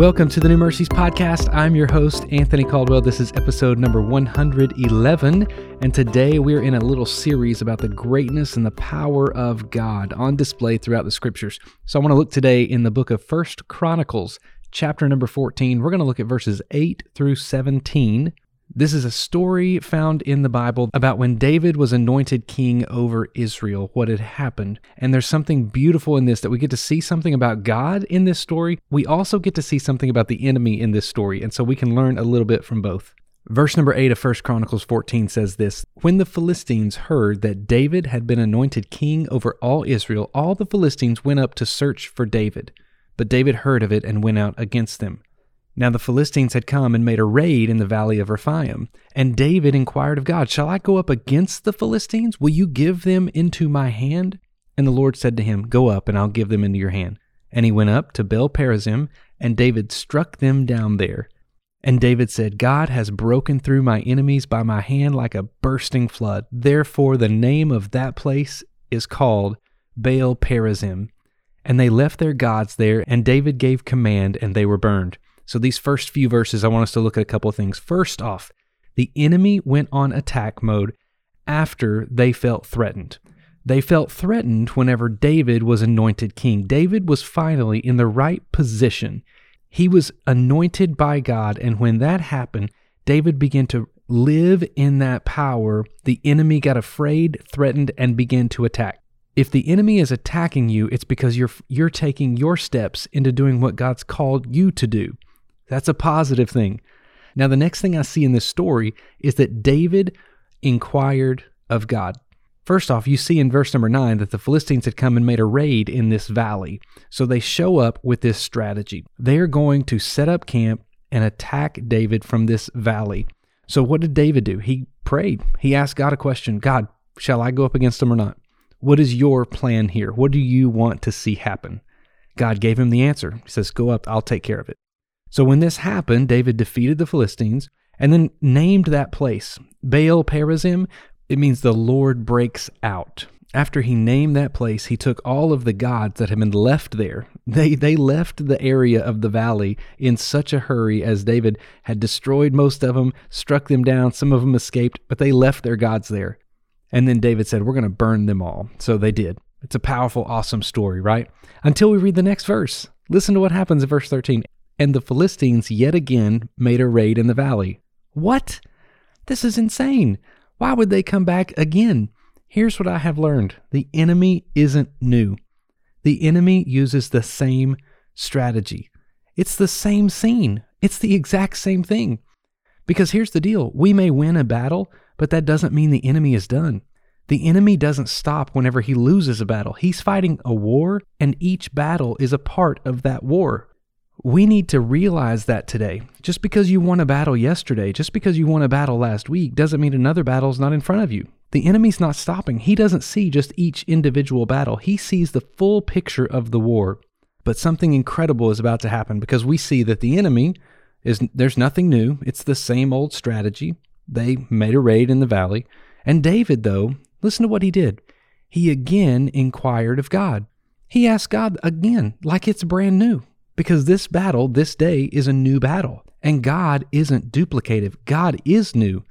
Welcome to the New Mercies Podcast. I'm your host, Anthony Caldwell. This is episode number 111. And today we're in a little series about the greatness and the power of God on display throughout the scriptures. So I want to look today in the book of First Chronicles, chapter number 14. We're going to look at verses 8 through 17. This is a story found in the Bible about when David was anointed king over Israel, what had happened. And there's something beautiful in this that we get to see something about God in this story. We also get to see something about the enemy in this story, and so we can learn a little bit from both. Verse number 8 of 1 Chronicles 14 says this When the Philistines heard that David had been anointed king over all Israel, all the Philistines went up to search for David. But David heard of it and went out against them. Now the Philistines had come and made a raid in the valley of Rephaim. And David inquired of God, Shall I go up against the Philistines? Will you give them into my hand? And the Lord said to him, Go up, and I'll give them into your hand. And he went up to Baal Perazim, and David struck them down there. And David said, God has broken through my enemies by my hand like a bursting flood. Therefore, the name of that place is called Baal Perazim. And they left their gods there, and David gave command, and they were burned. So, these first few verses, I want us to look at a couple of things. First off, the enemy went on attack mode after they felt threatened. They felt threatened whenever David was anointed king. David was finally in the right position. He was anointed by God, and when that happened, David began to live in that power. The enemy got afraid, threatened, and began to attack. If the enemy is attacking you, it's because you're you're taking your steps into doing what God's called you to do. That's a positive thing. Now, the next thing I see in this story is that David inquired of God. First off, you see in verse number nine that the Philistines had come and made a raid in this valley. So they show up with this strategy. They are going to set up camp and attack David from this valley. So what did David do? He prayed. He asked God a question God, shall I go up against them or not? What is your plan here? What do you want to see happen? God gave him the answer. He says, Go up, I'll take care of it. So when this happened, David defeated the Philistines and then named that place Baal Perazim. It means the Lord breaks out. After he named that place, he took all of the gods that had been left there. They, they left the area of the valley in such a hurry as David had destroyed most of them, struck them down. Some of them escaped, but they left their gods there. And then David said, We're going to burn them all. So they did. It's a powerful, awesome story, right? Until we read the next verse. Listen to what happens in verse 13 and the Philistines yet again made a raid in the valley. What? This is insane. Why would they come back again? Here's what I have learned the enemy isn't new. The enemy uses the same strategy. It's the same scene, it's the exact same thing. Because here's the deal we may win a battle, but that doesn't mean the enemy is done. The enemy doesn't stop whenever he loses a battle. He's fighting a war, and each battle is a part of that war. We need to realize that today. Just because you won a battle yesterday, just because you won a battle last week, doesn't mean another battle is not in front of you. The enemy's not stopping. He doesn't see just each individual battle, he sees the full picture of the war. But something incredible is about to happen because we see that the enemy is there's nothing new. It's the same old strategy. They made a raid in the valley. And David, though, listen to what he did. He again inquired of God. He asked God again, like it's brand new. Because this battle, this day, is a new battle. And God isn't duplicative, God is new.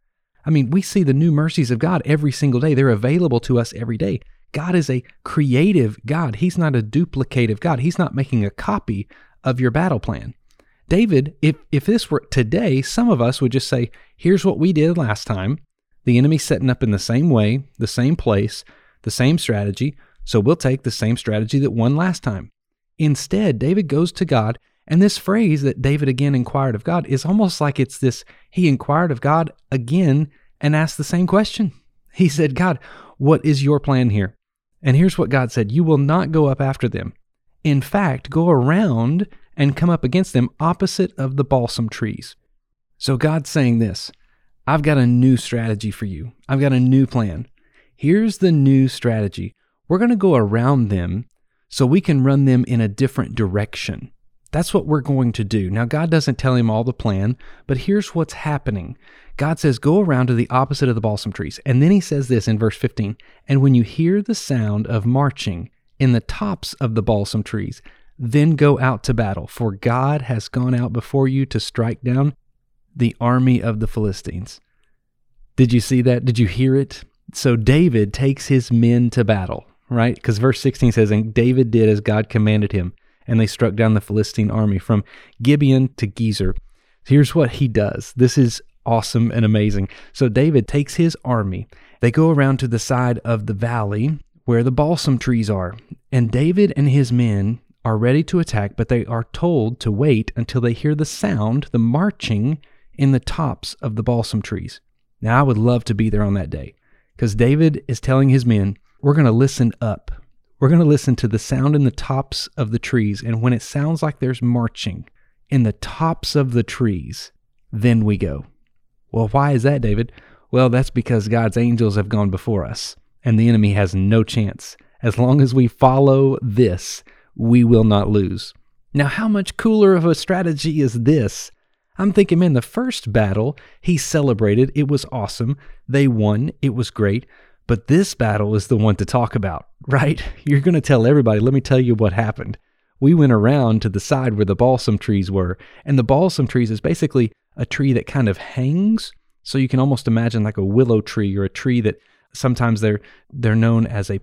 I mean, we see the new mercies of God every single day. They're available to us every day. God is a creative God. He's not a duplicative God. He's not making a copy of your battle plan. David, if, if this were today, some of us would just say, here's what we did last time. The enemy setting up in the same way, the same place, the same strategy. So we'll take the same strategy that won last time. Instead, David goes to God, and this phrase that David again inquired of God is almost like it's this he inquired of God again and asked the same question. He said, God, what is your plan here? And here's what God said You will not go up after them. In fact, go around and come up against them opposite of the balsam trees. So God's saying this I've got a new strategy for you. I've got a new plan. Here's the new strategy. We're going to go around them so we can run them in a different direction. That's what we're going to do. Now, God doesn't tell him all the plan, but here's what's happening. God says, Go around to the opposite of the balsam trees. And then he says this in verse 15 And when you hear the sound of marching in the tops of the balsam trees, Then go out to battle, for God has gone out before you to strike down the army of the Philistines. Did you see that? Did you hear it? So David takes his men to battle, right? Because verse 16 says, And David did as God commanded him, and they struck down the Philistine army from Gibeon to Gezer. Here's what he does. This is awesome and amazing. So David takes his army. They go around to the side of the valley where the balsam trees are, and David and his men are ready to attack, but they are told to wait until they hear the sound, the marching in the tops of the balsam trees. Now, I would love to be there on that day because David is telling his men, We're going to listen up. We're going to listen to the sound in the tops of the trees. And when it sounds like there's marching in the tops of the trees, then we go. Well, why is that, David? Well, that's because God's angels have gone before us, and the enemy has no chance. As long as we follow this, we will not lose. Now, how much cooler of a strategy is this? I'm thinking, man, the first battle, he celebrated. It was awesome. They won. It was great. But this battle is the one to talk about, right? You're going to tell everybody, let me tell you what happened. We went around to the side where the balsam trees were, and the balsam trees is basically a tree that kind of hangs. So you can almost imagine like a willow tree or a tree that sometimes they're they're known as a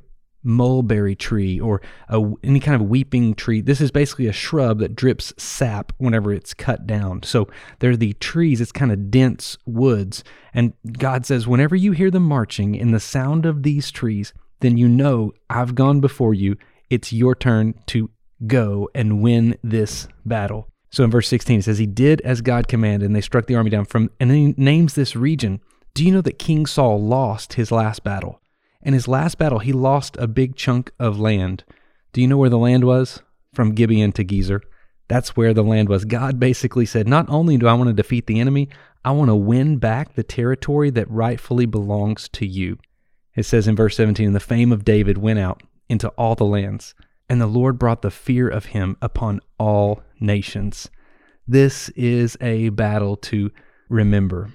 mulberry tree or a, any kind of weeping tree. This is basically a shrub that drips sap whenever it's cut down. So they're the trees, it's kind of dense woods. And God says, whenever you hear them marching in the sound of these trees, then you know I've gone before you. It's your turn to go and win this battle. So in verse 16, it says, He did as God commanded, and they struck the army down from, and then he names this region. Do you know that King Saul lost his last battle? In his last battle, he lost a big chunk of land. Do you know where the land was? From Gibeon to Gezer. That's where the land was. God basically said, Not only do I want to defeat the enemy, I want to win back the territory that rightfully belongs to you. It says in verse 17, The fame of David went out into all the lands, and the Lord brought the fear of him upon all nations. This is a battle to remember.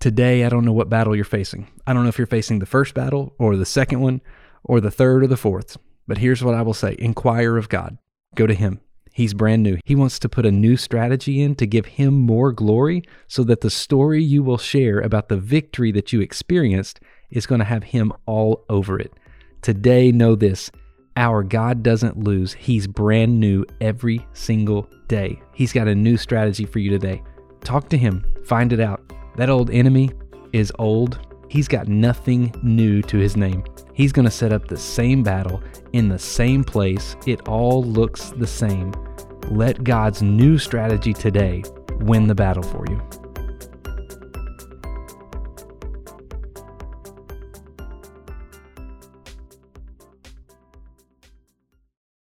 Today, I don't know what battle you're facing. I don't know if you're facing the first battle or the second one or the third or the fourth. But here's what I will say inquire of God. Go to Him. He's brand new. He wants to put a new strategy in to give Him more glory so that the story you will share about the victory that you experienced is going to have Him all over it. Today, know this our God doesn't lose. He's brand new every single day. He's got a new strategy for you today. Talk to Him, find it out. That old enemy is old. He's got nothing new to his name. He's going to set up the same battle in the same place. It all looks the same. Let God's new strategy today win the battle for you.